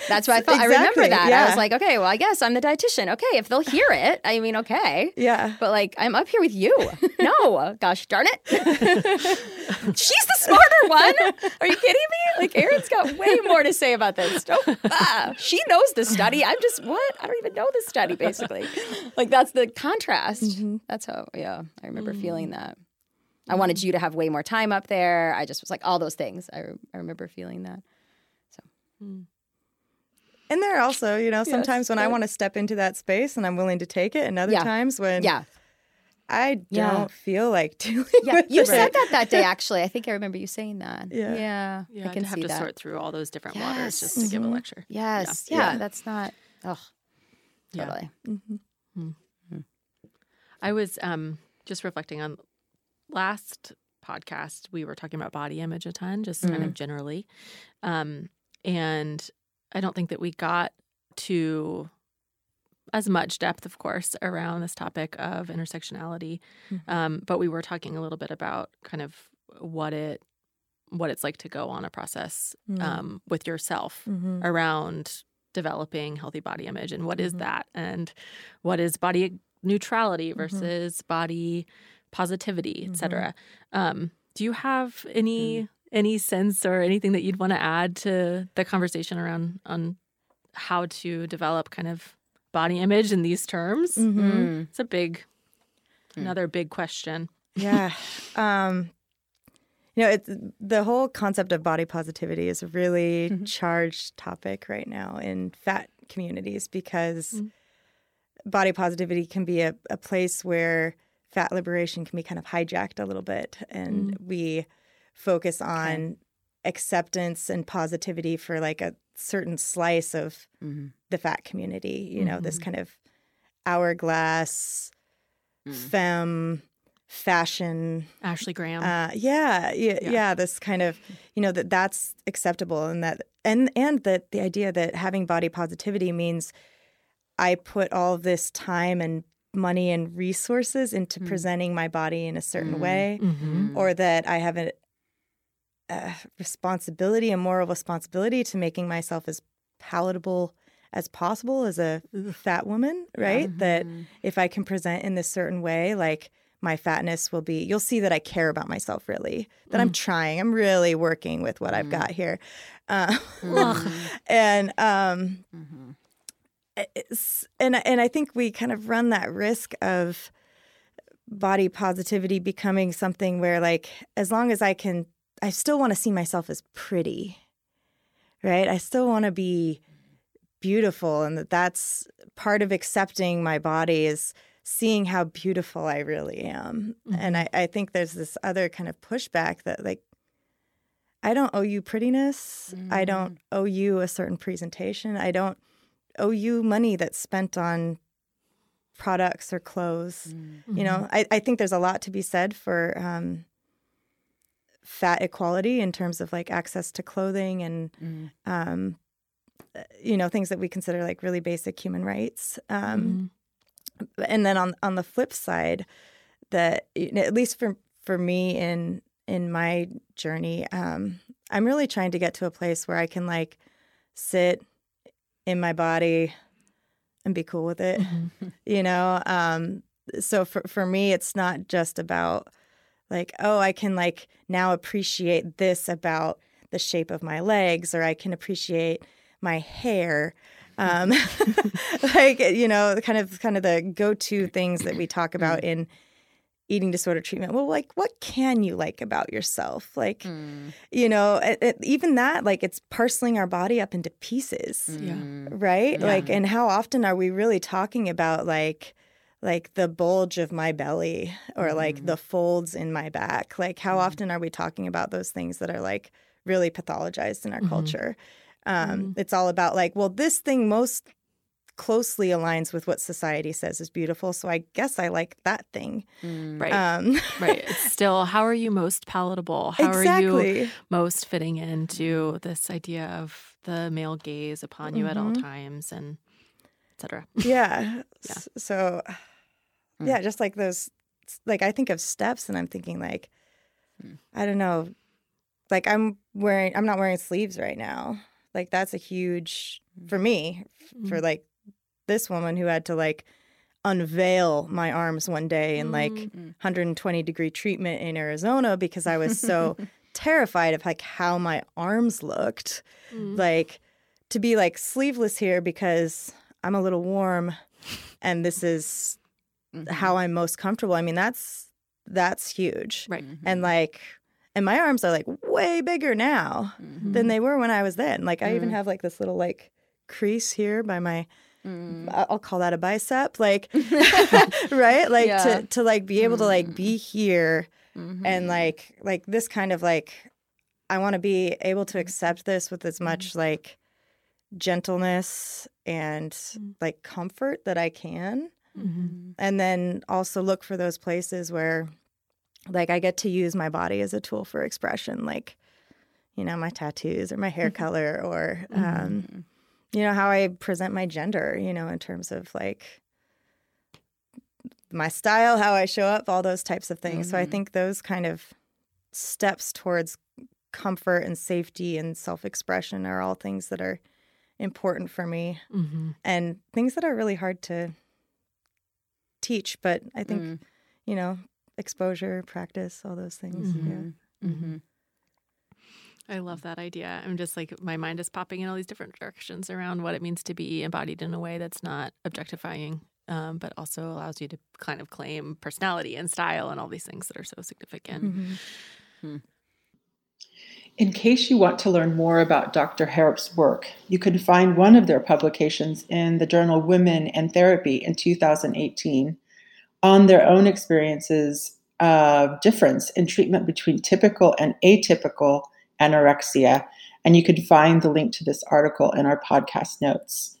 That's what I thought. I remember Exactly, that. I was like, okay, well, I guess I'm the dietitian. Okay, if they'll hear it, I mean, okay. yeah. But like, I'm up here with you. No, gosh darn it. She's the smarter one. Are you kidding me? Like, Erin's got way more to say about this. Don't, ah, she knows the study. I'm just, what? I don't even know the study, basically. Like, that's the contrast. Mm-hmm. Mm-hmm. That's how, yeah, I remember feeling mm. that. I wanted you to have way more time up there. I just was like, all those things. I, re- I remember feeling that. So hmm. And there also, you know, sometimes when I want to step into that space and I'm willing to take it, and other Yeah. times when Yeah. I don't Yeah. feel like doing Yeah, with you it. said that that day. Actually, I think I remember you saying that. Yeah. yeah, Yeah, I can have see to that. sort through all those different waters just to Yes. give a mm-hmm. lecture. Yes, Yeah. yeah, Yeah. that's not. Oh, Yeah. totally. I was um, just reflecting on last podcast. We were talking about body image a ton, just kind of generally, um, and I don't think that we got to as much depth, of course, around this topic of intersectionality. Um, but we were talking a little bit about kind of what it what it's like to go on a process um, with yourself Mhm. around developing healthy body image and what is Mhm. that and what is body neutrality versus body positivity et cetera um, do you have any any sense or anything that you'd want to add to the conversation around on how to develop kind of body image in these terms Mhm. it's a big another big question Yeah. um, you know, it's the whole concept of body positivity is a really Mm-hmm. charged topic right now in fat communities because Mm. Body positivity can be a, a place where fat liberation can be kind of hijacked a little bit. And Mm. we focus on acceptance and positivity for like a certain slice of Mm-hmm. the fat community, you know, this kind of hourglass, Mm. femme, fashion. ashley graham Uh, yeah, yeah, Yeah. yeah, This kind of, you know, that that's acceptable, and that, and and that the idea that having body positivity means I put all this time and money and resources into presenting my body in a certain way, Mhm. or that I have a, a responsibility, a moral responsibility to making myself as palatable as possible as a fat woman, right? That if I can present in this certain way, like my fatness will be you'll see that I care about myself really that mm. I'm trying I'm really working with what mm. I've got mm. here uh, and um mm-hmm. And and I think we kind of run that risk of body positivity becoming something where like as long as I can I still want to see myself as pretty right I still want to be beautiful and that that's part of accepting my body is seeing how beautiful I really am. Mm-hmm. And I, I think there's this other kind of pushback that, like, I don't owe you prettiness. Mm-hmm. I don't owe you a certain presentation. I don't owe you money that's spent on products or clothes. Mm-hmm. You know, mm-hmm. I, I think there's a lot to be said for um, fat equality in terms of like access to clothing and, mm. um, you know, things that we consider like really basic human rights. Um, mm-hmm and then on on the flip side, that at least for for me in in my journey, um, I'm really trying to get to a place where I can like sit in my body and be cool with it. Mm-hmm. You know, um, so for for me, it's not just about like oh, I can like now appreciate this about the shape of my legs, or I can appreciate my hair um, like you know, kind of kind of the go-to things that we talk about mm. in eating disorder treatment. Well, like what can you like about yourself? Like, mm. you know, it, it, even that, like it's parceling our body up into pieces, mm. right? Yeah. Like, and how often are we really talking about like? like the bulge of my belly or mm. like the folds in my back like how mm. often are we talking about those things that are like really pathologized in our mm-hmm. culture um, mm-hmm. It's all about like, well, this thing most closely aligns with what society says is beautiful. So I guess I like that thing. Mm, right. Um, right. It's still, how are you most palatable? How exactly. are you most fitting into this idea of the male gaze upon you mm-hmm. at all mm-hmm. times and etc. Yeah. yeah. So, mm. yeah, just like those, like I think of steps and I'm thinking like, mm. I don't know, like I'm wearing, I'm not wearing sleeves right now. Like that's a huge for me for like this woman who had to like unveil my arms one day in like mm-hmm. 120 degree treatment in Arizona because I was so terrified of like how my arms looked. Mm-hmm. Like to be like sleeveless here because I'm a little warm and this is mm-hmm. how I'm most comfortable. I mean that's that's huge. Right. And like and my arms are like way bigger now mm-hmm. than they were when I was then. Like I mm even have like this little like crease here by my mm. I'll call that a bicep like right? Like yeah. to to like be able mm to like be mm. here mm-hmm. and like like this kind of like I want to be able to accept this with as much mm-hmm. like gentleness and mm. like comfort that I can. Mm-hmm. And then also look for those places where like I get to use my body as a tool for expression, like you know my tattoos or my hair mm-hmm. color or um, mm-hmm. You know how I present my gender, you know, in terms of like my style, how I show up, all those types of things. Mm-hmm. So I mm-hmm. think those kind of steps towards comfort and safety and self-expression are all things that are important for me mm-hmm. and things that are really hard to teach but i think mm. you know exposure, practice, all those things. Mm-hmm. Yeah. I love that idea. I'm just like my mind is popping in all these different directions around what it means to be embodied in a way that's not objectifying, um, but also allows you to kind of claim personality and style and all these things that are so significant. Mm-hmm. Hmm. In case you want to learn more about Dr. Harrop's work, you can find one of their publications in the journal Women and Therapy in 2018 on their own experiences of difference in treatment between typical and atypical anorexia. And you can find the link to this article in our podcast notes.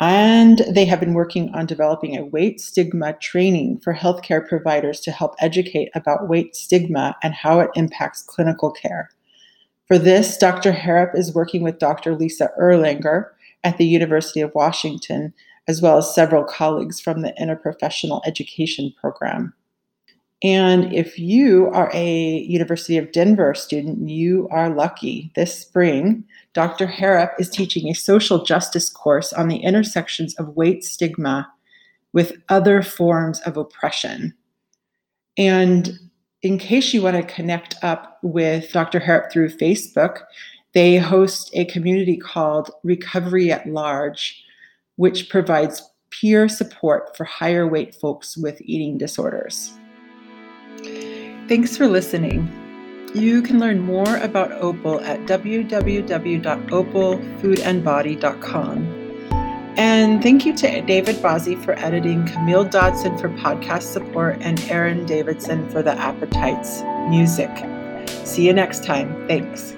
And they have been working on developing a weight stigma training for healthcare providers to help educate about weight stigma and how it impacts clinical care. For this, Dr. Harrop is working with Dr. Lisa Erlanger at the University of Washington as well as several colleagues from the Interprofessional Education Program. And if you are a University of Denver student, you are lucky. This spring, Dr. Harrop is teaching a social justice course on the intersections of weight stigma with other forms of oppression. And in case you want to connect up with Dr. Harrop through Facebook, they host a community called Recovery at Large, which provides peer support for higher weight folks with eating disorders. Thanks for listening. You can learn more about Opal at www.opalfoodandbody.com. And thank you to David Bazzi for editing, Camille Dodson for podcast support, and Aaron Davidson for the Appetites music. See you next time. Thanks.